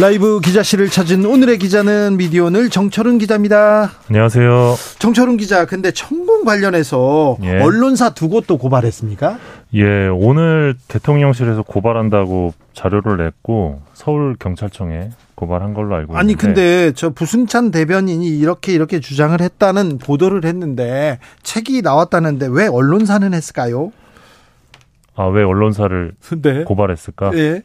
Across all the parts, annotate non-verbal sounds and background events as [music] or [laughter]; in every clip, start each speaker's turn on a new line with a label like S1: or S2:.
S1: 라이브 기자실을 찾은 오늘의 기자는 미디어오늘 정철은 기자입니다.
S2: 안녕하세요.
S1: 정철은 기자, 근데 천공 관련해서 예. 언론사 두 곳도 고발했습니까?
S2: 예, 오늘 대통령실에서 고발한다고 자료를 냈고 서울 경찰청에 고발한 걸로 알고 있는데
S1: 아니 근데 저 부승찬 대변인이 이렇게 이렇게 주장을 했다는 보도를 했는데 책이 나왔다는데 왜 언론사는 했을까요?
S2: 아 왜 언론사를 네. 고발했을까? 예.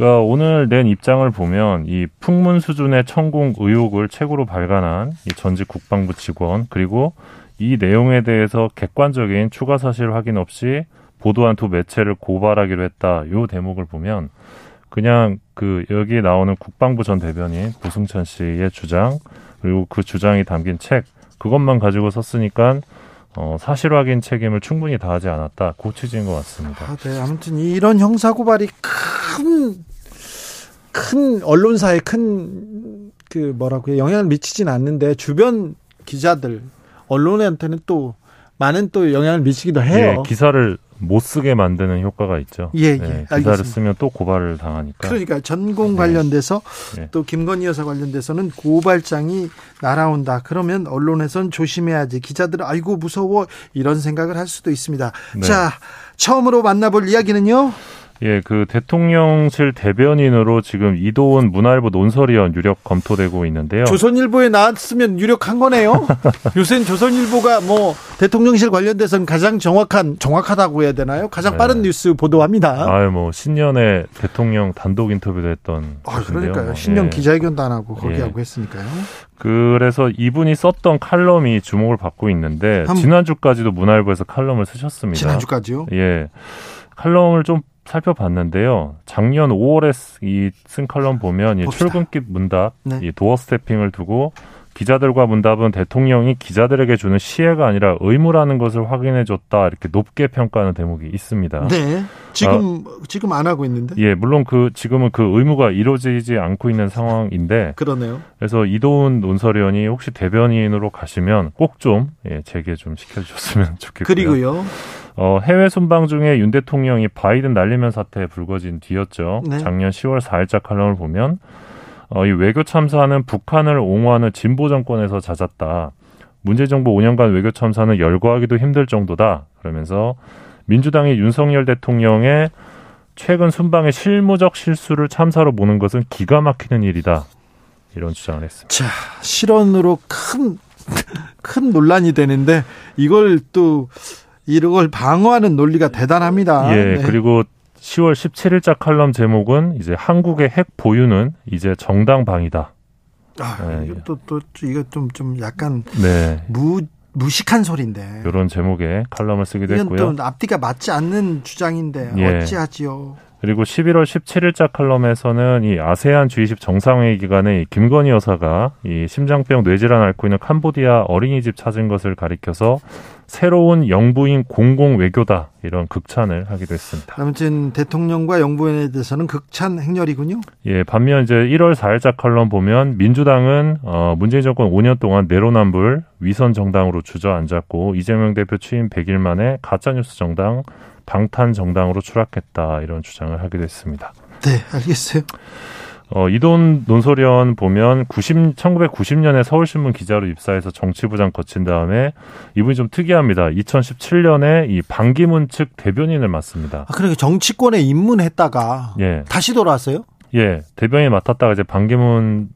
S2: 그러니까 오늘 낸 입장을 보면 이 풍문 수준의 천공 의혹을 책으로 발간한 이 전직 국방부 직원 그리고 이 내용에 대해서 객관적인 추가 사실 확인 없이 보도한 두 매체를 고발하기로 했다. 요 대목을 보면 그냥 그 여기에 나오는 국방부 전 대변인 부승찬 씨의 주장 그리고 그 주장이 담긴 책 그것만 가지고 썼으니까 어, 사실 확인 책임을 충분히 다하지 않았다. 고 취지인 것 같습니다.
S1: 아, 네. 아무튼 이런 형사 고발이 큰, 큰 언론사에 큰, 그 뭐라고요. 영향을 미치진 않는데 주변 기자들, 언론한테는 또 많은 또 영향을 미치기도 해요.
S2: 예, 기사를 못 쓰게 만드는 효과가 있죠.
S1: 예, 예.
S2: 네, 기사를 쓰면 또 고발을 당하니까.
S1: 그러니까 전공 네. 관련돼서 네. 또 김건희 여사 관련돼서는 고발장이 날아온다. 그러면 언론에선 조심해야지. 기자들은 아이고 무서워 이런 생각을 할 수도 있습니다. 네. 자, 처음으로 만나볼 이야기는요.
S2: 예, 그 대통령실 대변인으로 지금 이도훈 문화일보 논설위원 유력 검토되고 있는데요.
S1: 조선일보에 나왔으면 유력한 거네요. [laughs] 요새는 조선일보가 뭐 대통령실 관련돼서는 가장 정확한 정확하다고 해야 되나요? 가장 네. 빠른 뉴스 보도합니다.
S2: 아유, 뭐 신년에 대통령 단독 인터뷰도 했던.
S1: 아, 그러니까요. 뭐, 신년 예. 기자회견도 안 하고 거기 예. 하고 했으니까요.
S2: 그래서 이분이 썼던 칼럼이 주목을 받고 있는데 한... 지난주까지도 문화일보에서 칼럼을 쓰셨습니다.
S1: 지난주까지요?
S2: 예. 칼럼을 좀 살펴봤는데요. 작년 5월에 이쓴 칼럼 보면 이 출근길 문답, 네. 이 도어 스태핑을 두고 기자들과 문답은 대통령이 기자들에게 주는 시혜가 아니라 의무라는 것을 확인해 줬다 이렇게 높게 평가하는 대목이 있습니다.
S1: 네. 지금 아, 지금 안 하고 있는데.
S2: 예, 물론 그 지금은 그 의무가 이루어지지 않고 있는 상황인데.
S1: 그러네요.
S2: 그래서 이도훈 논설위원이 혹시 대변인으로 가시면 꼭 좀 예, 제게 좀 시켜 주셨으면 좋겠고요.
S1: 그리고요.
S2: 어, 해외 순방 중에 윤 대통령이 바이든 날리면 사태에 불거진 뒤였죠. 네. 작년 10월 4일자 칼럼을 보면 어, 이 외교 참사는 북한을 옹호하는 진보 정권에서 잦았다. 문재 정부 5년간 외교 참사는 열거하기도 힘들 정도다. 그러면서 민주당이 윤석열 대통령의 최근 순방의 실무적 실수를 참사로 보는 것은 기가 막히는 일이다. 이런 주장을 했습니다.
S1: 자, 실언으로 큰, [laughs] 큰 논란이 되는데 이걸 또 이걸 방어하는 논리가 대단합니다.
S2: 예, 네. 그리고 10월 17일자 칼럼 제목은 이제 한국의 핵 보유는 이제 정당방위다.
S1: 아, 네. 또, 또, 이거 좀, 좀 약간. 네. 무, 무식한 소리인데.
S2: 이런 제목의 칼럼을 쓰기도
S1: 이건
S2: 했고요.
S1: 또 앞뒤가 맞지 않는 주장인데 예. 어찌하지요.
S2: 그리고 11월 17일자 칼럼에서는 이 아세안 G20 정상회의 기간에 김건희 여사가 이 심장병 뇌질환 앓고 있는 캄보디아 어린이집 찾은 것을 가리켜서 새로운 영부인 공공 외교다 이런 극찬을 하기도 했습니다.
S1: 아무튼 대통령과 영부인에 대해서는 극찬 행렬이군요.
S2: 예, 반면 이제 1월 4일자 칼럼 보면 민주당은 어 문재인 정권 5년 동안 내로남불 위선 정당으로 주저앉았고 이재명 대표 취임 100일 만에 가짜 뉴스 정당 방탄 정당으로 추락했다 이런 주장을 하기도 했습니다.
S1: 네, 알겠어요.
S2: 어, 이돈 논소련 보면 90, 1990년에 서울신문 기자로 입사해서 정치부장 거친 다음에 이분이 좀 특이합니다. 2017년에 이 반기문 측 대변인을 맡습니다.
S1: 아, 그러니까 정치권에 입문했다가 예. 다시 돌아왔어요?
S2: 예, 대변인 맡았다가 이제 반기문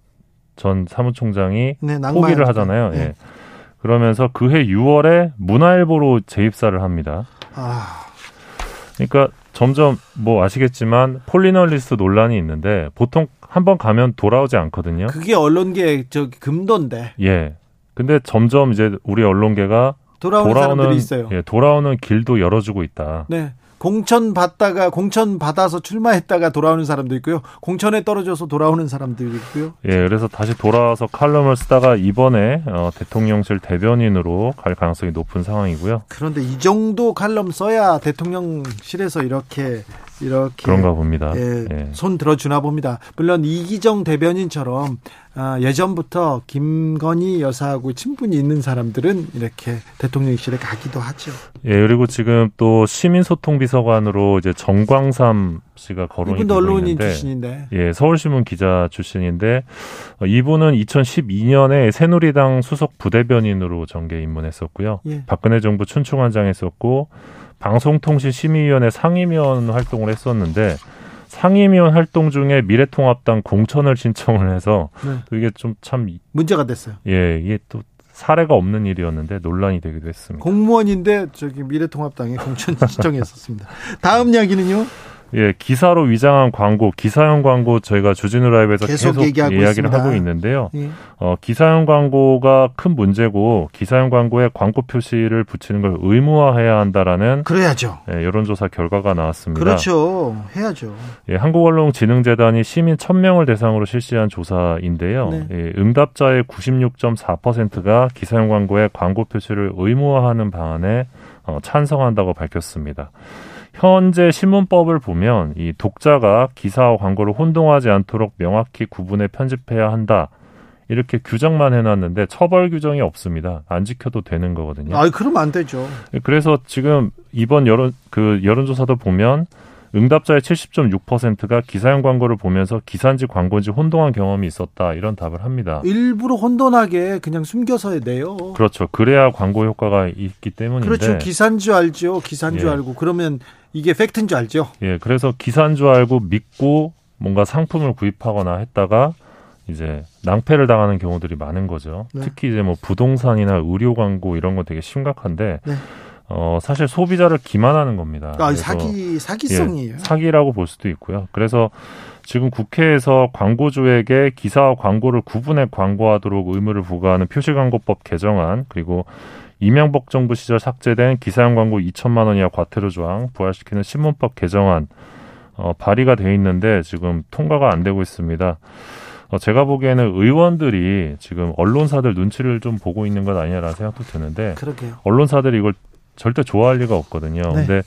S2: 전 사무총장이 네, 포기를 하잖아요. 네. 예. 그러면서 그해 6월에 문화일보로 재입사를 합니다. 아. 그러니까 점점 뭐 아시겠지만 폴리널리스트 논란이 있는데 보통 한번 가면 돌아오지 않거든요.
S1: 그게 언론계 저 금도인데.
S2: 예. 근데 점점 이제 우리 언론계가
S1: 돌아오는, 돌아오는 있어요.
S2: 예, 돌아오는 길도 열어주고 있다.
S1: 네. 공천 받다가 공천 받아서 출마했다가 돌아오는 사람도 있고요. 공천에 떨어져서 돌아오는 사람도 있고요.
S2: 예, 그래서 다시 돌아와서 칼럼을 쓰다가 이번에 어, 대통령실 대변인으로 갈 가능성이 높은 상황이고요.
S1: 그런데 이 정도 칼럼 써야 대통령실에서 이렇게 이렇게
S2: 그런가 봅니다.
S1: 예, 예. 손 들어주나 봅니다. 물론 이기정 대변인처럼 아, 예전부터 김건희 여사하고 친분이 있는 사람들은 이렇게 대통령실에 가기도 하죠.
S2: 예, 그리고 지금 또 시민소통비서관으로 이제 정광삼 씨가 거론이 되고 언론인 있는데,
S1: 출신인데,
S2: 예, 서울신문 기자 출신인데 어, 이분은 2012년에 새누리당 수석 부대변인으로 정계 입문했었고요. 예. 박근혜 정부 춘추관장했었고 방송통신심의위원회 상임위원 활동을 했었는데 상임위원 활동 중에 미래통합당 공천을 신청을 해서 네. 이게 좀 참
S1: 문제가 됐어요.
S2: 예, 이게 또 사례가 없는 일이었는데 논란이 되기도 했습니다.
S1: 공무원인데 저기 미래통합당에 공천 [laughs] 신청했었습니다. 다음 이야기는요?
S2: 예, 기사로 위장한 광고, 기사형 광고 저희가 주진우 라이브에서 계속, 계속 이야기를 있습니다. 하고 있는데요. 예. 어, 기사형 광고가 큰 문제고 기사형 광고에 광고 표시를 붙이는 걸 의무화해야 한다라는
S1: 그래야죠.
S2: 예, 여론조사 결과가 나왔습니다.
S1: 그렇죠. 해야죠.
S2: 예, 한국언론진흥재단이 시민 1000명을 대상으로 실시한 조사인데요. 네. 예, 응답자의 96.4%가 기사형 광고에 광고 표시를 의무화하는 방안에 어, 찬성한다고 밝혔습니다. 현재 신문법을 보면 이 독자가 기사와 광고를 혼동하지 않도록 명확히 구분해 편집해야 한다. 이렇게 규정만 해놨는데 처벌 규정이 없습니다. 안 지켜도 되는 거거든요.
S1: 아, 그러면 안 되죠.
S2: 그래서 지금 이번 여론 그 여론조사도 보면 응답자의 70.6%가 기사형 광고를 보면서 기사인지 광고인지 혼동한 경험이 있었다 이런 답을 합니다.
S1: 일부러 혼돈하게 그냥 숨겨서 내요.
S2: 그렇죠. 그래야 광고 효과가 있기 때문인데.
S1: 그렇죠. 기사인 줄 알죠. 기사인 줄 예. 알고 그러면 이게 팩트인 줄 알죠.
S2: 예. 그래서 기사인 줄 알고 믿고 뭔가 상품을 구입하거나 했다가 이제 낭패를 당하는 경우들이 많은 거죠. 네. 특히 이제 뭐 부동산이나 의료 광고 이런 거 되게 심각한데 네. 어, 사실 소비자를 기만하는 겁니다.
S1: 아, 사기, 사기성이에요.
S2: 예, 사기라고 볼 수도 있고요. 그래서 지금 국회에서 광고주에게 기사와 광고를 구분해 광고하도록 의무를 부과하는 표시광고법 개정안, 그리고 이명박 정부 시절 삭제된 기사용 광고 2천만 원 이하 과태료 조항 부활시키는 신문법 개정안, 어, 발의가 돼 있는데 지금 통과가 안 되고 있습니다. 어, 제가 보기에는 의원들이 지금 언론사들 눈치를 좀 보고 있는 것 아니냐라는 생각도 드는데
S1: 그러게요.
S2: 언론사들이 이걸 절대 좋아할 리가 없거든요. 네. 근데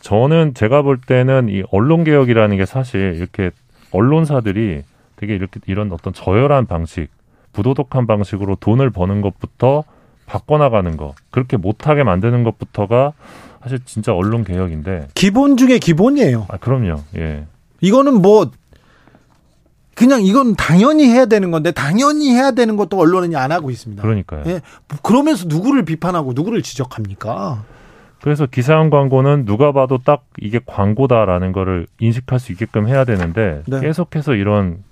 S2: 저는 제가 볼 때는 이 언론 개혁이라는 게 사실 이렇게 언론사들이 되게 이렇게 이런 어떤 저열한 방식, 부도덕한 방식으로 돈을 버는 것부터 바꿔나가는 거, 그렇게 못하게 만드는 것부터가 사실 진짜 언론 개혁인데
S1: 기본 중에 기본이에요.
S2: 아 그럼요. 예.
S1: 이거는 뭐 그냥 이건 당연히 해야 되는 건데 당연히 해야 되는 것도 언론은 안 하고 있습니다.
S2: 그러니까요. 예.
S1: 그러면서 누구를 비판하고 누구를 지적합니까?
S2: 그래서 기사형 광고는 누가 봐도 딱 이게 광고다라는 거를 인식할 수 있게끔 해야 되는데 네. 계속해서 이런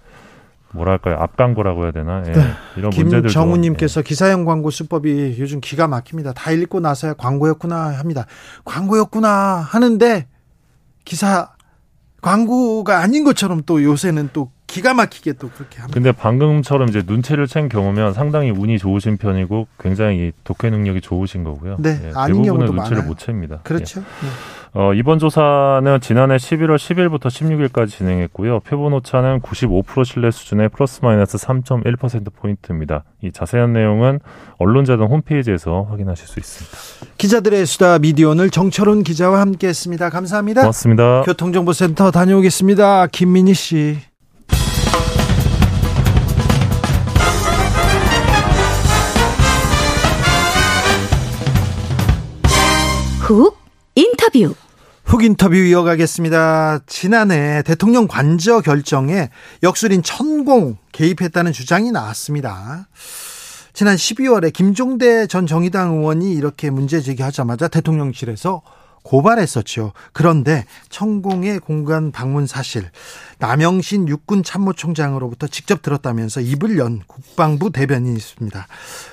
S2: 뭐랄까요 앞광고라고 해야 되나 예. 네. 이런 문제들
S1: 김정우님께서 예. 기사형 광고 수법이 요즘 기가 막힙니다. 다 읽고 나서야 광고였구나 합니다. 광고였구나 하는데 기사 광고가 아닌 것처럼 또 요새는 또 기가 막히게 또 그렇게 합니다.
S2: 근데 방금처럼 이제 눈치를 챈 경우면 상당히 운이 좋으신 편이고 굉장히 독해 능력이 좋으신 거고요.
S1: 네, 예, 아닌 대부분은
S2: 눈치를
S1: 많아요.
S2: 못 챕니다.
S1: 그렇죠. 예. 네.
S2: 어, 이번 조사는 지난해 11월 10일부터 16일까지 진행했고요. 표본 오차는 95% 신뢰 수준의 플러스 마이너스 3.1% 포인트입니다. 이 자세한 내용은 언론재단 홈페이지에서 확인하실 수 있습니다.
S1: 기자들의 수다 미디어 오늘 정철훈 기자와 함께했습니다. 감사합니다.
S2: 고맙습니다.
S1: 교통정보센터 다녀오겠습니다. 김민희 씨.
S3: 훅 인터뷰.
S1: 훅 인터뷰 이어가겠습니다. 지난해 대통령 관저 결정에 역술인 천공 개입했다는 주장이 나왔습니다. 지난 12월에 김종대 전 정의당 의원이 이렇게 문제 제기하자마자 대통령실에서 고발했었죠. 그런데 천공의 공간 방문 사실 남영신 육군 참모총장으로부터 직접 들었다면서 입을 연 국방부 대변인이 있습니다.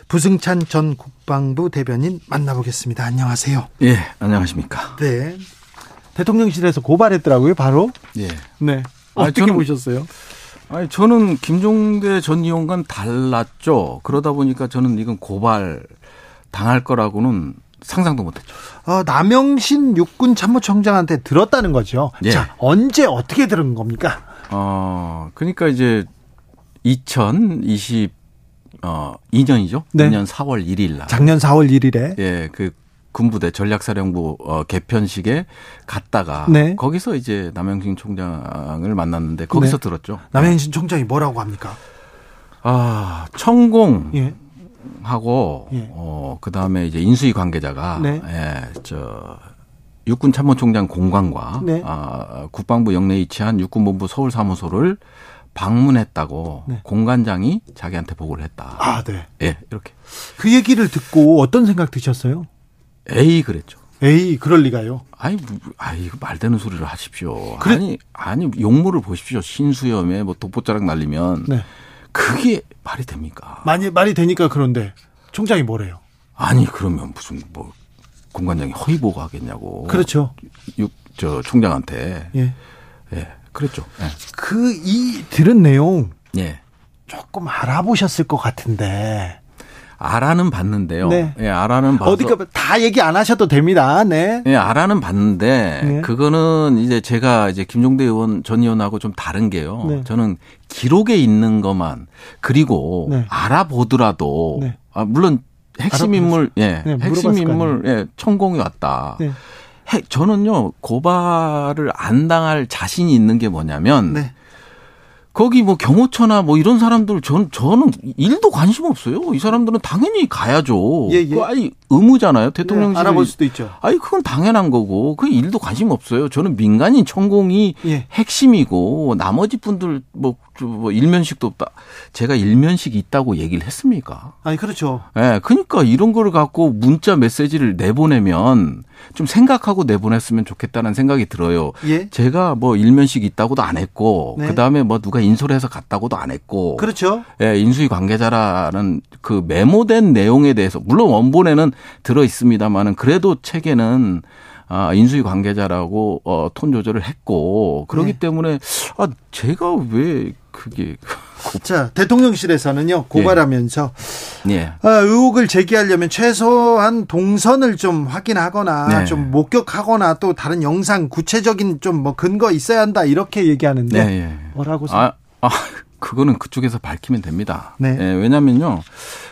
S1: 부승찬 전 국방부 대변인 만나보겠습니다. 안녕하세요.
S4: 예, 안녕하십니까.
S1: 네. 대통령실에서 고발했더라고요, 바로.
S4: 예.
S1: 네. 어떻게 아, 저는, 보셨어요?
S4: 아니, 저는 김종대 전 의원과는 달랐죠. 그러다 보니까 저는 이건 고발 당할 거라고는 상상도 못했죠.
S1: 어, 남영신 육군 참모총장한테 들었다는 거죠. 예. 자, 언제 어떻게 들은 겁니까?
S4: 어, 그러니까 이제 2020 어, 2년이죠. 네. 2년 4월 1일 날.
S1: 작년 4월 1일에.
S4: 예, 그 군부대 전략사령부 어, 개편식에 갔다가 네. 거기서 이제 남영신 총장을 만났는데 거기서 네. 들었죠.
S1: 남영신 총장이 뭐라고 합니까?
S4: 아, 천공 예. 하고 예. 어 그다음에 이제 인수위 관계자가 네. 예, 저 육군 참모총장 공관과 네. 아, 국방부 영내에 위치한 육군본부 서울 사무소를 방문했다고 네. 공관장이 자기한테 보고를 했다.
S1: 아, 네.
S4: 예, 이렇게.
S1: 그 얘기를 듣고 어떤 생각 드셨어요?
S4: 에이 그랬죠.
S1: 에이 그럴 리가요.
S4: 아니, 아이 말 되는 소리를 하십시오. 그래? 아니, 아니 용모를 보십시오. 신수염에 뭐 독보자락 날리면 네. 그게 말이 됩니까?
S1: 많이 말이 되니까 그런데 총장이 뭐래요?
S4: 아니 그러면 무슨 뭐 공관장이 허위 보고하겠냐고.
S1: 그렇죠.
S4: 육 저 총장한테. 예. 예. 그랬죠. 예.
S1: 그이 들은 내용. 예. 조금 알아보셨을 것 같은데.
S4: 알아는 봤는데요. 네. 예, 알아는
S1: 봐서 어디가 다 얘기 안 하셔도 됩니다. 네.
S4: 예, 알아는 봤는데 네. 그거는 이제 제가 이제 김종대 의원 전 의원하고 좀 다른 게요. 네. 저는 기록에 있는 것만 그리고 네. 알아보더라도 네. 아, 물론 핵심 인물 예, 네, 핵심 인물 예, 천공이 왔다. 핵 저는요 고발을 안 당할 자신이 있는 게 뭐냐면 거기 뭐 경호처나 뭐 이런 사람들 전 저는 일도 관심 없어요. 이 사람들은 당연히 가야죠. 예, 예. 그 아니 의무잖아요. 대통령실 네,
S1: 알아볼 수도 있죠.
S4: 아니 그건 당연한 거고 그 일도 관심 없어요. 저는 민간인 천공이 예. 핵심이고 나머지 분들 뭐, 뭐 일면식도 없다. 제가 일면식이 있다고 얘기를 했습니까?
S1: 아니 그렇죠.
S4: 예. 네, 그러니까 이런 거를 갖고 문자 메시지를 내보내면 좀 생각하고 내보냈으면 좋겠다는 생각이 들어요. 예? 제가 뭐 일면식 있다고도 안 했고 네. 그다음에 뭐 누가 인솔 해서 갔다고도 안 했고
S1: 그렇죠.
S4: 예, 인수위 관계자라는 그 메모된 내용에 대해서 물론 원본에는 들어 있습니다만은 그래도 책에는 아, 인수위 관계자라고 어, 톤 조절을 했고 그렇기 네. 때문에 아 제가 왜 그게
S1: 자 대통령실에서는요 고발하면서 예. 예. 아, 의혹을 제기하려면 최소한 동선을 좀 확인하거나 네. 좀 목격하거나 또 다른 영상 구체적인 좀 뭐 근거 있어야 한다 이렇게 얘기하는데 네, 예. 뭐라고
S4: 아, 아 그거는 그쪽에서 밝히면 됩니다. 네. 예, 왜냐면요.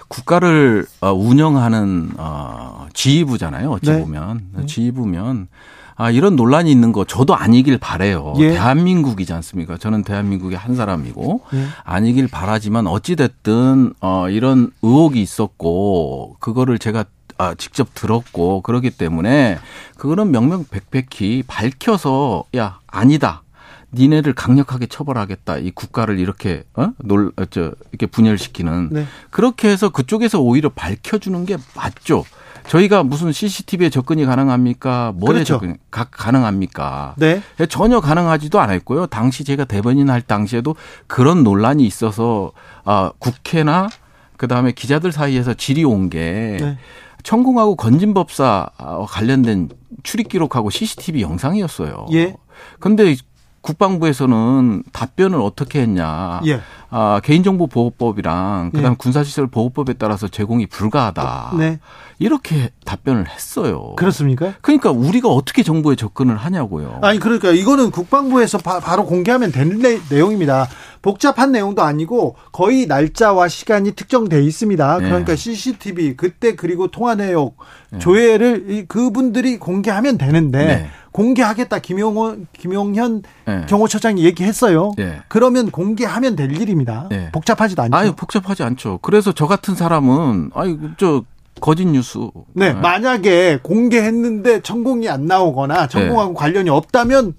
S4: 국가를 어, 운영하는 어 지휘부잖아요. 어찌 네. 보면 네. 지휘부면 아 이런 논란이 있는 거 저도 아니길 바래요. 예. 대한민국이지 않습니까? 저는 대한민국의 한 사람이고 예. 아니길 바라지만 어찌 됐든 어 이런 의혹이 있었고 그거를 제가 아, 직접 들었고 그러기 때문에 그거는 명명백백히 밝혀서 야 아니다 니네를 강력하게 처벌하겠다. 이 국가를 이렇게 어 놀저 어, 이렇게 분열시키는 네. 그렇게 해서 그쪽에서 오히려 밝혀주는 게 맞죠. 저희가 무슨 CCTV에 접근이 가능합니까? 뭐에 그렇죠. 접근 가, 가능합니까? 네. 예, 전혀 가능하지도 않았고요. 당시 제가 대변인 할 당시에도 그런 논란이 있어서 아 국회나 그다음에 기자들 사이에서 질이 온게 네. 천공하고 건진법사 관련된 출입 기록하고 CCTV 영상이었어요. 예. 근데 국방부에서는 답변을 어떻게 했냐. 예. 아, 개인정보보호법이랑 그다음 예. 군사시설 보호법에 따라서 제공이 불가하다. 네. 이렇게 답변을 했어요.
S1: 그렇습니까?
S4: 그러니까 우리가 어떻게 정보에 접근을 하냐고요.
S1: 아니 그러니까 이거는 국방부에서 바, 로 공개하면 되는 내, 내용입니다. 복잡한 내용도 아니고 거의 날짜와 시간이 특정돼 있습니다. 네. 그러니까 CCTV 그때 그리고 통화 내용 네. 조회를 그분들이 공개하면 되는데 네. 공개하겠다 김용호 김용현 네. 경호처장이 얘기했어요. 네. 그러면 공개하면 될 일입니다. 네. 복잡하지도 않죠.
S4: 아니 복잡하지 않죠. 그래서 저 같은 사람은 아이 저 거짓 뉴스.
S1: 네, 네. 만약에 공개했는데 천공이 안 나오거나 천공하고 네. 관련이 없다면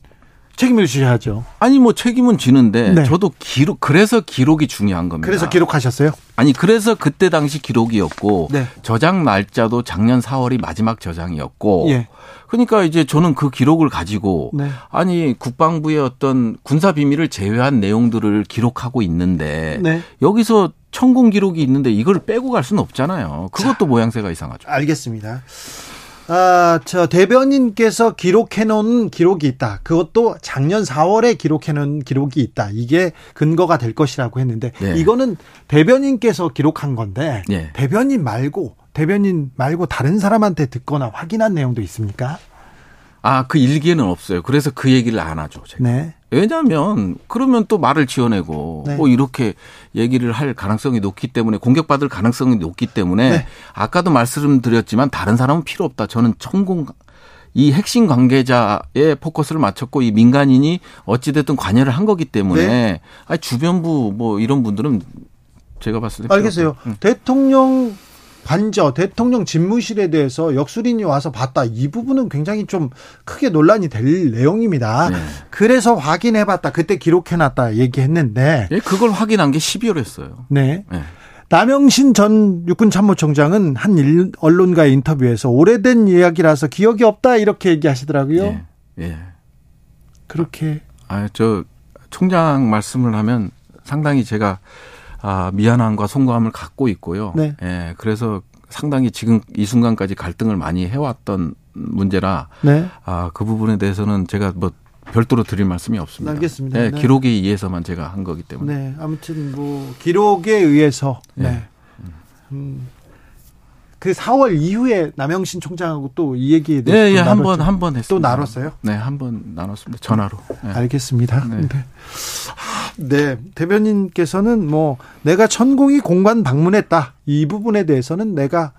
S1: 책임을 지셔야죠.
S4: 아니 뭐 책임은 지는데 네. 저도 기록 그래서 기록이 중요한 겁니다.
S1: 그래서 기록하셨어요?
S4: 아니 그래서 그때 당시 기록이었고 네. 저장 날짜도 작년 4월이 마지막 저장이었고 예. 그러니까 이제 저는 그 기록을 가지고 네. 아니 국방부의 어떤 군사 비밀을 제외한 내용들을 기록하고 있는데 네. 여기서 천공 기록이 있는데 이걸 빼고 갈 수는 없잖아요. 그것도 자, 모양새가 이상하죠.
S1: 알겠습니다. 아, 저 대변인께서 기록해 놓은 기록이 있다. 그것도 작년 4월에 기록해 놓은 기록이 있다. 이게 근거가 될 것이라고 했는데 네. 이거는 대변인께서 기록한 건데 네. 대변인 말고 대변인 말고 다른 사람한테 듣거나 확인한 내용도 있습니까?
S4: 아, 그 일기에는 없어요. 그래서 그 얘기를 안 하죠. 제가. 네. 왜냐하면 그러면 또 말을 지어내고 네. 뭐 이렇게 얘기를 할 가능성이 높기 때문에 공격받을 가능성이 높기 때문에 네. 아까도 말씀드렸지만 다른 사람은 필요 없다. 저는 천공 이 핵심 관계자의 포커스를 맞췄고 이 민간인이 어찌됐든 관여를 한 거기 때문에 네. 아니 주변부 뭐 이런 분들은 제가 봤을 때
S1: 알겠어요. 응. 대통령 관저 대통령 집무실에 대해서 역술인이 와서 봤다. 이 부분은 굉장히 좀 크게 논란이 될 내용입니다. 네. 그래서 확인해봤다. 그때 기록해놨다 얘기했는데.
S4: 네, 그걸 확인한 게 12월이었어요.
S1: 네. 네. 남영신 전 육군 참모총장은 한 일, 언론과의 인터뷰에서 오래된 이야기라서 기억이 없다 이렇게 얘기하시더라고요. 예. 예. 그렇게.
S4: 아, 저 총장 말씀을 하면 상당히 제가 아, 미안함과 송구함을 갖고 있고요. 네. 예, 그래서 상당히 지금 이 순간까지 갈등을 많이 해왔던 문제라 네. 아, 그 부분에 대해서는 제가 뭐 별도로 드릴 말씀이 없습니다.
S1: 알겠습니다.
S4: 네, 네. 기록에 의해서만 제가 한 거기 때문에.
S1: 네, 아무튼 뭐 기록에 의해서 네. 네. 음. 그 4월 이후에 남영신 총장하고 또 이 얘기에
S4: 대해서 네, 예, 한번 한 번 했습니다.
S1: 또 나눴어요?
S4: 네, 한 번 나눴습니다. 전화로. 네.
S1: 알겠습니다. 네. 네. 네. 대변인께서는 뭐 내가 천공이 공관 방문했다. 이 부분에 대해서는 내가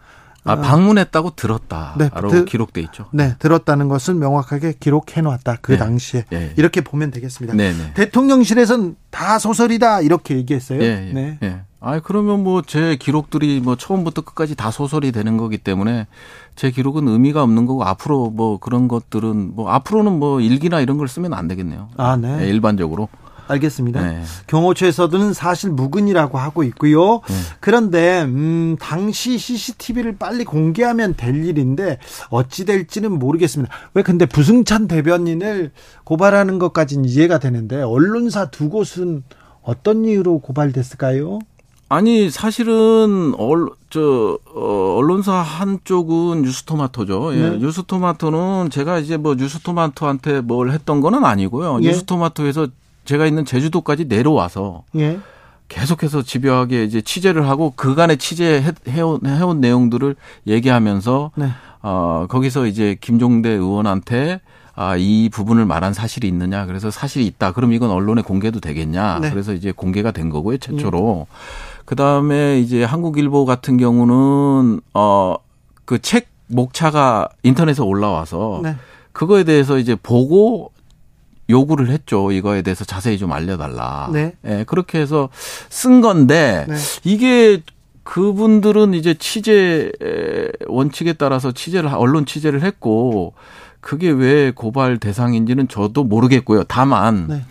S4: 아, 어. 방문했다고 들었다. 네, 드, 기록돼 있죠.
S1: 네, 들었다는 것을 명확하게 기록해 놨다. 그 네. 당시에. 네. 이렇게 보면 되겠습니다. 네, 네. 대통령실에서는 다 소설이다. 이렇게 얘기했어요. 예, 예,
S4: 네. 예. 아, 그러면 뭐 제 기록들이 뭐 처음부터 끝까지 다 소설이 되는 거기 때문에 제 기록은 의미가 없는 거고 앞으로 뭐 그런 것들은 뭐 앞으로는 뭐 일기나 이런 걸 쓰면 안 되겠네요.
S1: 아, 네.
S4: 네 일반적으로.
S1: 알겠습니다. 네. 경호처에서는 사실 무근이라고 하고 있고요. 네. 그런데 음, 당시 CCTV를 빨리 공개하면 될 일인데 어찌 될지는 모르겠습니다. 왜 근데 부승찬 대변인을 고발하는 것까지는 이해가 되는데 언론사 두 곳은 어떤 이유로 고발됐을까요?
S4: 아니 사실은 얼, 저 어, 언론사 한쪽은 뉴스토마토죠. 예. 네. 뉴스토마토는 제가 이제 뭐 뉴스토마토한테 뭘 했던 거는 아니고요. 예. 뉴스토마토에서 제가 있는 제주도까지 내려와서 예. 계속해서 집요하게 이제 취재를 하고 그간의 취재해온 해온 내용들을 얘기하면서 네. 어 거기서 이제 김종대 의원한테 아, 이 부분을 말한 사실이 있느냐. 그래서 사실이 있다. 그럼 이건 언론에 공개도 되겠냐. 네. 그래서 이제 공개가 된 거고요. 최초로. 예. 그 다음에 이제 한국일보 같은 경우는, 어, 그 책 목차가 인터넷에 올라와서 네. 그거에 대해서 이제 보고 요구를 했죠. 이거에 대해서 자세히 좀 알려달라. 네. 예, 그렇게 해서 쓴 건데 네. 이게 그분들은 이제 취재 원칙에 따라서 취재를 언론 취재를 했고 그게 왜 고발 대상인지는 저도 모르겠고요. 다만 네.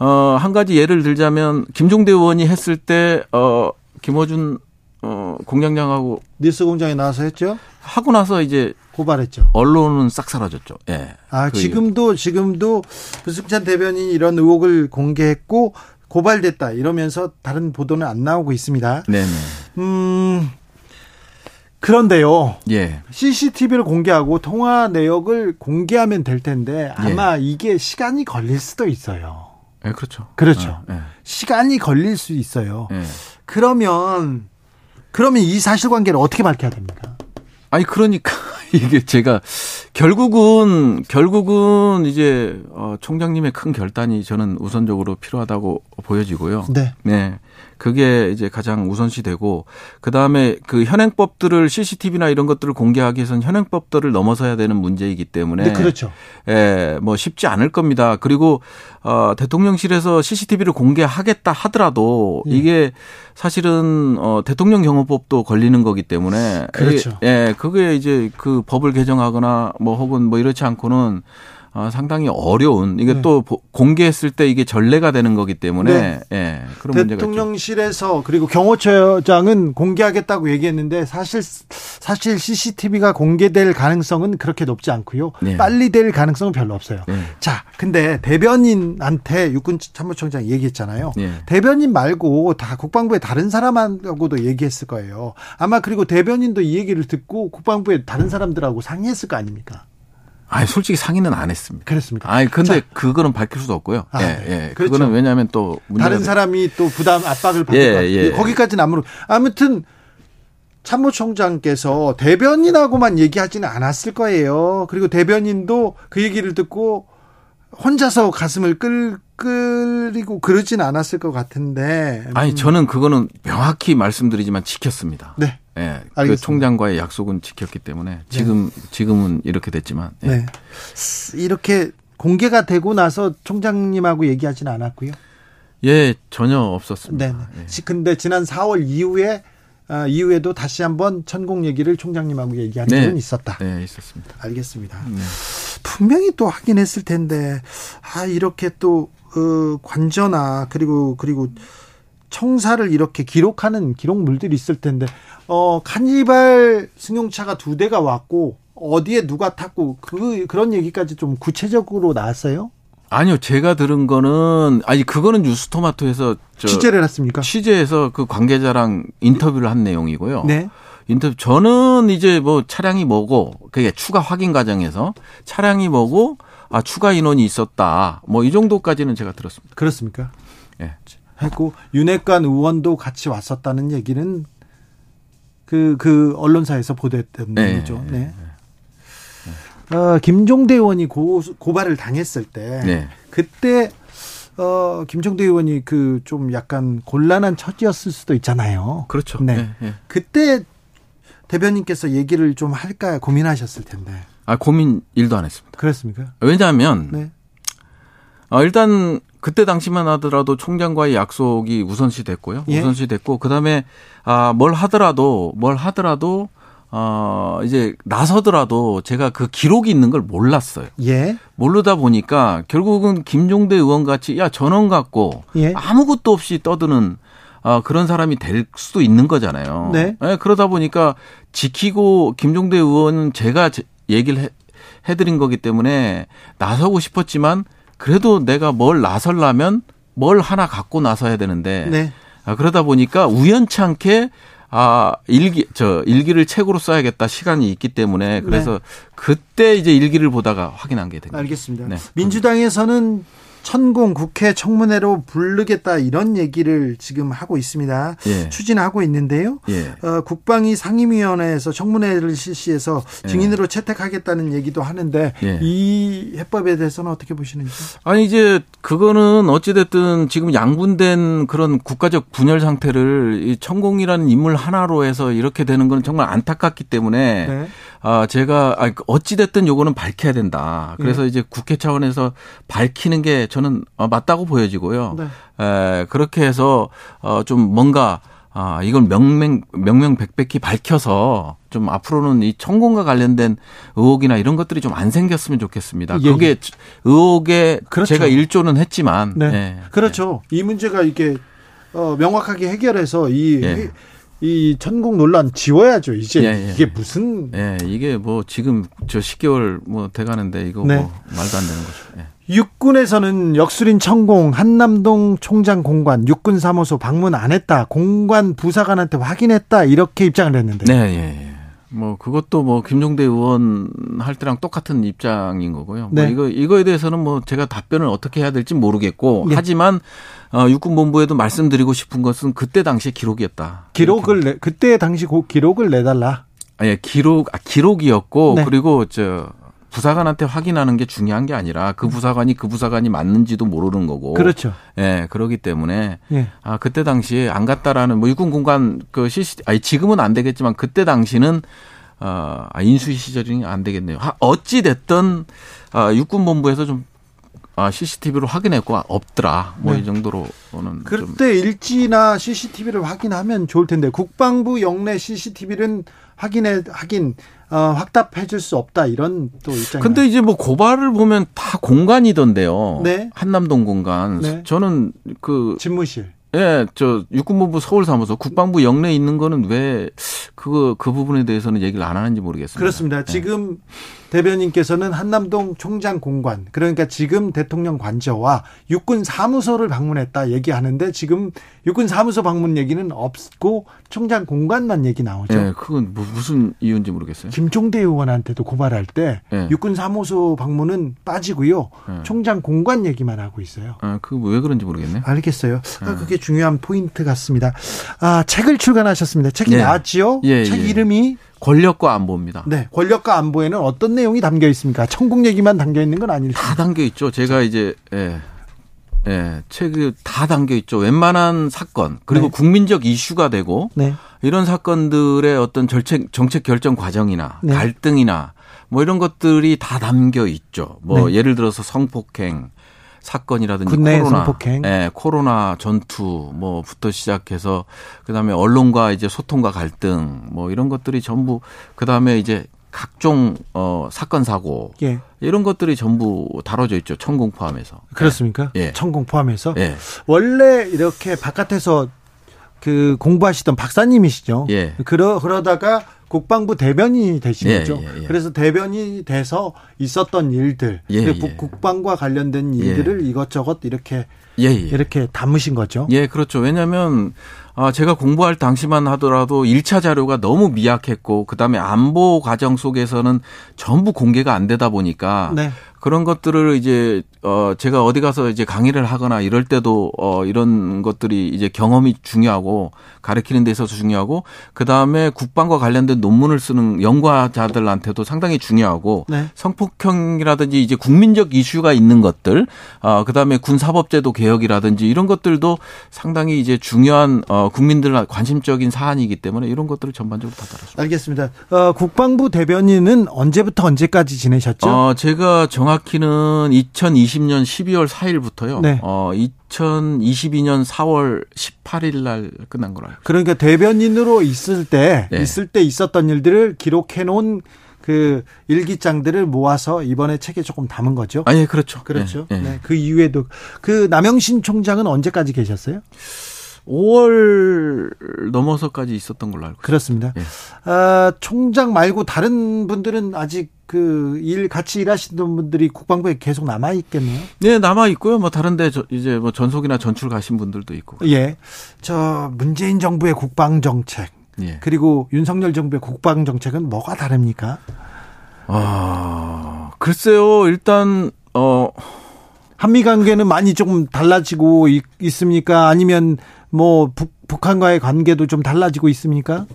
S4: 어, 한 가지 예를 들자면 김종대 의원이 했을 때 어, 김어준 어, 공장장하고
S1: 뉴스 공장에 나와서 했죠.
S4: 하고 나서 이제
S1: 고발했죠.
S4: 언론은 싹 사라졌죠. 예.
S1: 아, 그 지금도 지금도 부승찬 대변인이 이런 의혹을 공개했고 고발됐다 이러면서 다른 보도는 안 나오고 있습니다. 네. 음. 그런데요. 예. CCTV를 공개하고 통화 내역을 공개하면 될 텐데 아마 예. 이게 시간이 걸릴 수도 있어요.
S4: 예, 그렇죠.
S1: 그렇죠. 예. 시간이 걸릴 수 있어요. 예. 그러면 그러면 이 사실관계를 어떻게 밝혀야 됩니까?
S4: 아니 그러니까 [laughs] 이게 제가 결국은 결국은 이제 어 총장님의 큰 결단이 저는 우선적으로 필요하다고 보여지고요. 네. 네. 그게 이제 가장 우선시되고 그다음에 그 현행법들을 CCTV나 이런 것들을 공개하기 위해서는 현행법들을 넘어서야 되는 문제이기 때문에
S1: 네, 그렇죠.
S4: 예, 뭐 쉽지 않을 겁니다. 그리고 어 대통령실에서 CCTV를 공개하겠다 하더라도 예. 이게 사실은 어 대통령 경호법도 걸리는 거기 때문에
S1: 그렇죠.
S4: 예, 그게 이제 그 법을 개정하거나 뭐 혹은 뭐 이렇지 않고는 어, 상당히 어려운 이게 네. 또 공개했을 때 이게 전례가 되는 거기 때문에 네. 예,
S1: 그런 대통령실에서 그리고 경호처장은 공개하겠다고 얘기했는데 사실 사실 CCTV가 공개될 가능성은 그렇게 높지 않고요. 네. 빨리 될 가능성은 별로 없어요. 네. 자, 근데 대변인한테 육군 참모총장 얘기했잖아요. 네. 대변인 말고 다 국방부의 다른 사람하고도 얘기했을 거예요. 아마 그리고 대변인도 이 얘기를 듣고 국방부의 다른 사람들하고 상의했을 거 아닙니까?
S4: 아니 솔직히 상의는 안 했습니다.
S1: 그렇습니까?
S4: 아니 근데 자. 그거는 밝힐 수도 없고요. 아, 예, 네. 예. 그렇죠. 그거는 왜냐하면 또
S1: 다른 사람이 또 부담 압박을 받을 예, 예. 거기까지는 아무로 아무튼 참모총장께서 대변인하고만 얘기하지는 않았을 거예요. 그리고 대변인도 그 얘기를 듣고 혼자서 가슴을 끌, 끌리고 그러진 않았을 것 같은데.
S4: 아니, 저는 그거는 명확히 말씀드리지만 지켰습니다. 네. 예. 그 총장과의 약속은 지켰기 때문에 네. 지금, 네. 지금은 이렇게 됐지만. 예. 네.
S1: 이렇게 공개가 되고 나서 총장님하고 얘기하지는 않았고요.
S4: 예, 전혀 없었습니다. 네.
S1: 예. 근데 지난 4월 이후에 아, 이후에도 다시 한번 천공 얘기를 총장님하고 얘기한 네. 적은 있었다.
S4: 네, 있었습니다.
S1: 알겠습니다. 네. 분명히 또 확인했을 텐데 아 이렇게 또 어, 관저나 그리고 그리고 청사를 이렇게 기록하는 기록물들이 있을 텐데 어 카니발 승용차가 두 대가 왔고 어디에 누가 탔고 그 그런 얘기까지 좀 구체적으로 나왔어요?
S4: 아니요, 제가 들은 거는 아니 그거는 뉴스토마토에서
S1: 취재를 했습니까?
S4: 취재해서 그 관계자랑 인터뷰를 한 내용이고요. 네. 인터뷰 저는 이제 뭐 차량이 뭐고 그게 추가 확인 과정에서 차량이 뭐고 아 추가 인원이 있었다. 뭐 이 정도까지는 제가 들었습니다.
S1: 그렇습니까? 예. 네. 했고 윤핵관 의원도 같이 왔었다는 얘기는 그그 그 언론사에서 보도했던 네. 얘기죠. 네. 네. 어, 김종대 의원이 고, 고발을 당했을 때 네. 그때 어, 김종대 의원이 그 좀 약간 곤란한 처지였을 수도 있잖아요.
S4: 그렇죠.
S1: 네. 네, 네. 그때 대변인께서 얘기를 좀 할까 고민하셨을 텐데.
S4: 아, 고민 일도 안 했습니다.
S1: 그렇습니까?
S4: 왜냐하면 네. 어, 일단 그때 당시만 하더라도 총장과의 약속이 우선시 됐고요. 예? 우선시 됐고 그다음에 아, 뭘 하더라도 뭘 하더라도 어, 이제 나서더라도 제가 그 기록이 있는 걸 몰랐어요. 예. 모르다 보니까 결국은 김종대 의원 같이 야 전원 갖고 예. 아무것도 없이 떠드는 어, 그런 사람이 될 수도 있는 거잖아요. 네. 네. 그러다 보니까 지키고 김종대 의원은 제가 얘기를 해, 해드린 거기 때문에 나서고 싶었지만 그래도 내가 뭘 나설라면 뭘 하나 갖고 나서야 되는데 네. 아, 그러다 보니까 우연찮게 아, 일기, 저, 일기를 책으로 써야겠다 시간이 있기 때문에 그래서 네. 그때 이제 일기를 보다가 확인한 게 됩니다.
S1: 알겠습니다. 네. 민주당에서는 천공 국회 청문회로 부르겠다 이런 얘기를 지금 하고 있습니다. 예. 추진하고 있는데요. 예. 어, 국방위 상임위원회에서 청문회를 실시해서 예. 증인으로 예. 채택하겠다는 얘기도 하는데 예. 이 해법에 대해서는 어떻게 보시는지?
S4: 아니 이제 그거는 어찌 됐든 지금 양분된 그런 국가적 분열 상태를 이 천공이라는 인물 하나로 해서 이렇게 되는 건 정말 안타깝기 때문에 네. 아, 제가 아 어찌 됐든 요거는 밝혀야 된다. 그래서 네. 이제 국회 차원에서 밝히는 게 저는 어, 맞다고 보여지고요. 네. 에, 그렇게 해서 어, 좀 뭔가 아, 이걸 명명, 명명백백히 밝혀서 좀 앞으로는 이 천공과 관련된 의혹이나 이런 것들이 좀 안 생겼으면 좋겠습니다. 예, 그게 예. 의혹에 그렇죠. 제가 일조는 했지만.
S1: 네. 예. 그렇죠. 이 문제가 이게 어, 명확하게 해결해서 이 예. 이 천공 논란 지워야죠. 이제 예, 예. 이게 무슨
S4: 예, 이게 뭐 지금 저 10개월 뭐 돼가는데 이거 네. 뭐 말도 안 되는 거죠. 예.
S1: 육군에서는 역술인 천공 한남동 총장 공관 육군 사무소 방문 안 했다. 공관 부사관한테 확인했다. 이렇게 입장을 했는데.
S4: 네, 예, 예. 뭐 그것도 뭐 김종대 의원 할 때랑 똑같은 입장인 거고요. 뭐 네. 뭐 이거 이거에 대해서는 뭐 제가 답변을 어떻게 해야 될지 모르겠고 네. 하지만 어, 육군본부에도 말씀드리고 싶은 것은 그때 당시 기록이었다.
S1: 기록을 내, 그때 당시 그 기록을 내달라.
S4: 아니 기록 아, 기록이었고 네. 그리고 저 부사관한테 확인하는 게 중요한 게 아니라 그 부사관이 그 부사관이 맞는지도 모르는 거고.
S1: 그렇죠.
S4: 예, 그러기 때문에 예. 아 그때 당시에 안 갔다라는 뭐 육군 공간 그 CC 아니 지금은 안 되겠지만 그때 당시는 어, 아, 인수위 시절이 안 되겠네요. 어찌 됐든 아, 육군 본부에서 좀 아, CCTV로 확인했고 없더라. 뭐이 네. 정도로는
S1: 그때 일지나 CCTV를 확인하면 좋을 텐데 국방부 영내 CCTV는 확인해 확인 어, 확답해 줄 수 없다 이런 또 입장.
S4: 근데 이제 뭐 고발을 보면 다 공간이던데요. 네. 한남동 공간. 네. 저는 그
S1: 집무실.
S4: 예, 저 육군본부 서울사무소 국방부 영내에 있는 거는 왜 그거 그 부분에 대해서는 얘기를 안 하는지 모르겠습니다.
S1: 그렇습니다. 예. 지금 대변인께서는 한남동 총장 공관 그러니까 지금 대통령 관저와 육군 사무소를 방문했다 얘기하는데 지금 육군 사무소 방문 얘기는 없고 총장 공관만 얘기 나오죠.
S4: 네, 그건 뭐 무슨 이유인지 모르겠어요.
S1: 김종대 의원한테도 고발할 때 네. 육군 사무소 방문은 빠지고요. 네. 총장 공관 얘기만 하고 있어요.
S4: 아, 그 왜 그런지 모르겠네.
S1: 알겠어요. 아, 그게 중요한 포인트 같습니다. 아, 책을 출간하셨습니다. 책이 네. 나왔지요? 예, 책 예. 이름이
S4: 권력과 안보입니다.
S1: 네, 권력과 안보에는 어떤 내용이 담겨 있습니까? 천국 얘기만 담겨 있는 건 아닐
S4: 다 담겨 있죠. 제가 이제 예. 예, 책이 다 담겨 있죠. 웬만한 사건 그리고 네. 국민적 이슈가 되고 네. 이런 사건들의 어떤 정책 정책 결정 과정이나 네. 갈등이나 뭐 이런 것들이 다 담겨 있죠. 뭐 네. 예를 들어서 성폭행 사건이라든지 코로나, 성폭행. 예, 코로나 전투 뭐부터 시작해서 그다음에 언론과 이제 소통과 갈등 뭐 이런 것들이 전부 그다음에 이제 각종 어 사건 사고 예. 이런 것들이 전부 다뤄져 있죠 천공 포함해서
S1: 그렇습니까? 예. 천공 포함해서 예. 원래 이렇게 바깥에서 그 공부하시던 박사님이시죠. 예. 그러 그러다가 국방부 대변인이 되신 예, 거죠. 예, 예. 그래서 대변인이 돼서 있었던 일들, 예, 그 예. 국방과 관련된 일들을 이것저것 이렇게 이렇게 담으신 거죠.
S4: 예, 그렇죠. 왜냐하면 아, 제가 공부할 당시만 하더라도 1차 자료가 너무 미약했고 그다음에 안보 과정 속에서는 전부 공개가 안 되다 보니까 네. 그런 것들을 이제 어 제가 어디 가서 이제 강의를 하거나 이럴 때도 어 이런 것들이 이제 경험이 중요하고 가르치는 데 있어서 중요하고 그다음에 국방과 관련된 논문을 쓰는 연구자들한테도 상당히 중요하고 네. 성폭행이라든지 이제 국민적 이슈가 있는 것들 어 그다음에 군사법제도 개혁이라든지 이런 것들도 상당히 이제 중요한 어 국민들 관심적인 사안이기 때문에 이런 것들을 전반적으로 다 다뤘습니다.
S1: 알겠습니다. 어 국방부 대변인은 언제부터 언제까지 지내셨죠?
S4: 어 제가 정 정확히는 2020년 12월 4일부터요. 네. 어 2022년 4월 18일 날 끝난 거라.
S1: 그러니까 대변인으로 있을 때 네. 있을 때 있었던 일들을 기록해 놓은 그 일기장들을 모아서 이번에 책에 조금 담은 거죠.
S4: 아, 예, 그렇죠.
S1: 그렇죠. 네, 네. 그 이후에도 그 남영신 총장은 언제까지 계셨어요?
S4: 5월 넘어서까지 있었던 걸로 알고 있습니다.
S1: 그렇습니다. 예. 아, 총장 말고 다른 분들은 아직 그 일 같이 일하시던 분들이 국방부에 계속 남아 있겠네요.
S4: 네, 남아 있고요. 뭐 다른데 이제 뭐 전속이나 전출 가신 분들도 있고.
S1: 예, 저 문재인 정부의 국방 정책 예. 그리고 윤석열 정부의 국방 정책은 뭐가 다릅니까?
S4: 아, 글쎄요. 일단 어.
S1: 한미 관계는 많이 조금 달라지고 있, 습니까 아니면 뭐 북, 북한과의 관계도 좀 달라지고 있습니까?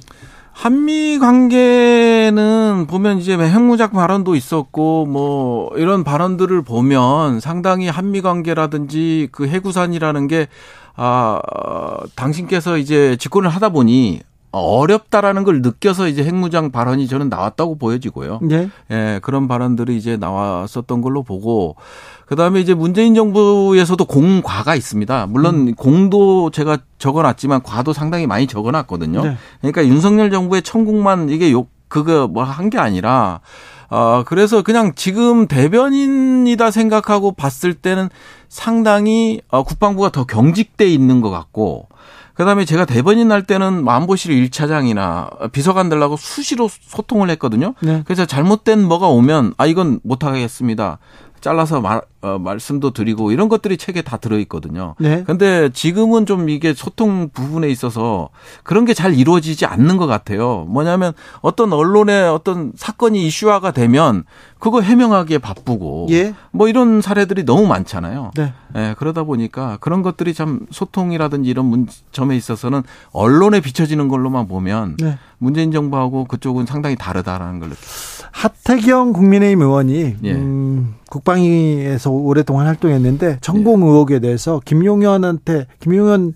S4: 한미 관계는 보면 이제 핵무작 발언도 있었고 뭐 이런 발언들을 보면 상당히 한미 관계라든지 그 해구산이라는 게 아, 당신께서 이제 집권을 하다 보니 어렵다라는 걸 느껴서 이제 핵무장 발언이 저는 나왔다고 보여지고요. 네. 예, 그런 발언들이 이제 나왔었던 걸로 보고 그다음에 이제 문재인 정부에서도 공과가 있습니다. 물론 음. 공도 제가 적어놨지만 과도 상당히 많이 적어놨거든요. 네. 그러니까 윤석열 정부의 천국만 이게 욕 그거 뭐 한 게 아니라 어 그래서 그냥 지금 대변인이다 생각하고 봤을 때는 상당히 어 국방부가 더 경직돼 있는 것 같고 그다음에 제가 대변인 할 때는 안보실 1차장이나 비서관들하고 수시로 소통을 했거든요. 네. 그래서 잘못된 뭐가 오면 아 이건 못 하겠습니다. 잘라서 말, 어, 말씀도 드리고 이런 것들이 책에 다 들어 있거든요. 네. 근데 지금은 좀 이게 소통 부분에 있어서 그런 게 잘 이루어지지 않는 것 같아요. 뭐냐면 어떤 언론의 어떤 사건이 이슈화가 되면 그거 해명하기에 바쁘고 예. 뭐 이런 사례들이 너무 많잖아요. 네. 네. 그러다 보니까 그런 것들이 참 소통이라든지 이런 문, 점에 있어서는 언론에 비춰지는 걸로만 보면 네. 문재인 정부하고 그쪽은 상당히 다르다라는 걸 느꼈어요.
S1: 하태경 국민의힘 의원이 예. 음, 국방위에서 오랫동안 활동했는데 전공 예. 의혹에 대해서 김용현한테 김용현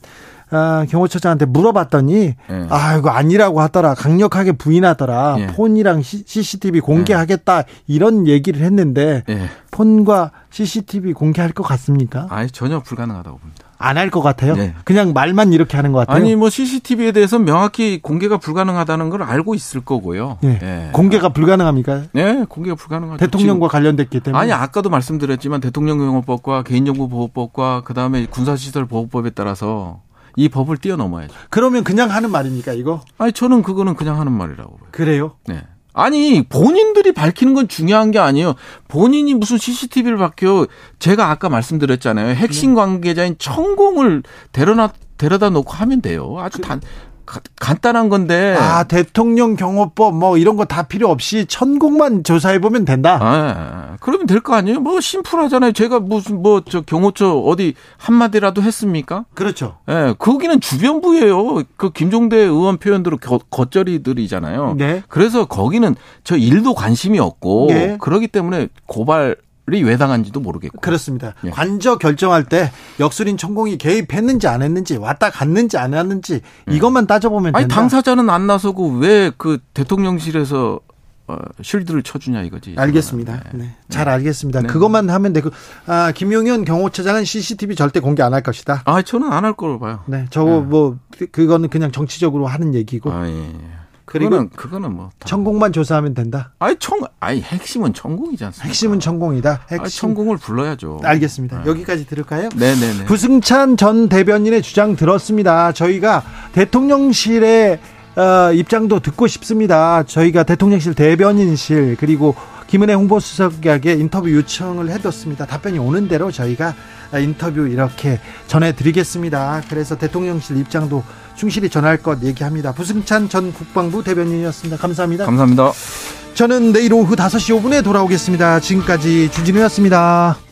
S1: 아, 경호처장한테 물어봤더니 예. 아 이거 아니라고 하더라 강력하게 부인하더라 예. 폰이랑 CCTV 공개하겠다 예. 이런 얘기를 했는데 예. 폰과 CCTV 공개할 것 같습니까?
S4: 아 전혀 불가능하다고 봅니다.
S1: 안 할 것 같아요. 네. 그냥 말만 이렇게 하는 것 같아요.
S4: 아니 뭐 CCTV에 대해서 명확히 공개가 불가능하다는 걸 알고 있을 거고요.
S1: 네. 네. 공개가 불가능합니까?
S4: 네, 공개가 불가능하죠.
S1: 대통령과 관련됐기 때문에.
S4: 아니 아까도 말씀드렸지만 대통령경호법과 개인정보보호법과 그 다음에 군사시설보호법에 따라서 이 법을 뛰어넘어야죠.
S1: 그러면 그냥 하는 말입니까 이거?
S4: 아니 저는 그거는 그냥 하는 말이라고 봐요.
S1: 그래요?
S4: 네. 아니 본인들이 밝히는 건 중요한 게 아니에요. 본인이 무슨 CCTV를 밝혀 제가 아까 말씀드렸잖아요. 핵심 네. 관계자인 천공을 데려다 데려다 놓고 하면 돼요. 아주 그단 간단한 건데.
S1: 아, 대통령 경호법 뭐 이런 거 다 필요 없이 천국만 조사해 보면 된다.
S4: 아, 그러면 될 거 아니에요? 뭐 심플하잖아요. 제가 무슨 뭐 저 경호처 어디 한마디라도 했습니까?
S1: 그렇죠.
S4: 예, 네, 거기는 주변부예요. 그 김종대 의원 표현대로 겉절이들이잖아요. 네. 그래서 거기는 저 일도 관심이 없고 네. 그러기 때문에 고발 왜 당한지도 모르겠고.
S1: 그렇습니다. 예. 관저 결정할 때 역술인 천공이 개입했는지 안 했는지 왔다 갔는지 안 왔는지 예. 이것만 따져보면
S4: 아니, 된다. 당사자는 안 나서고 왜 그 대통령실에서 어, 실드를 쳐주냐 이거지.
S1: 알겠습니다. 네. 네. 잘 네. 알겠습니다. 네. 그것만 하면 되고 아 김용현 경호처장은 CCTV 절대 공개 안 할 것이다.
S4: 아 저는 안할 거로 봐요.
S1: 네, 저거 네. 뭐 그거는 그냥 정치적으로 하는 얘기고. 아, 예. 예.
S4: 그리고 그거는, 그거는 뭐
S1: 천공만 조사하면 된다.
S4: 아니 청 아니 핵심은 천공이지 않습니까?
S1: 핵심은 천공이다. 핵심.
S4: 아니, 천공을 불러야죠.
S1: 알겠습니다. 네. 여기까지 들을까요?
S4: 네네네.
S1: 부승찬 전 대변인의 주장 들었습니다. 저희가 대통령실의 어, 입장도 듣고 싶습니다. 저희가 대통령실 대변인실 그리고 김은혜 홍보수석에게 인터뷰 요청을 해뒀습니다. 답변이 오는 대로 저희가 인터뷰 이렇게 전해드리겠습니다. 그래서 대통령실 입장도 충실히 전할 것 얘기합니다. 부승찬 전 국방부 대변인이었습니다. 감사합니다.
S4: 감사합니다.
S1: 저는 내일 오후 5시 5분에 돌아오겠습니다. 지금까지 주진우였습니다.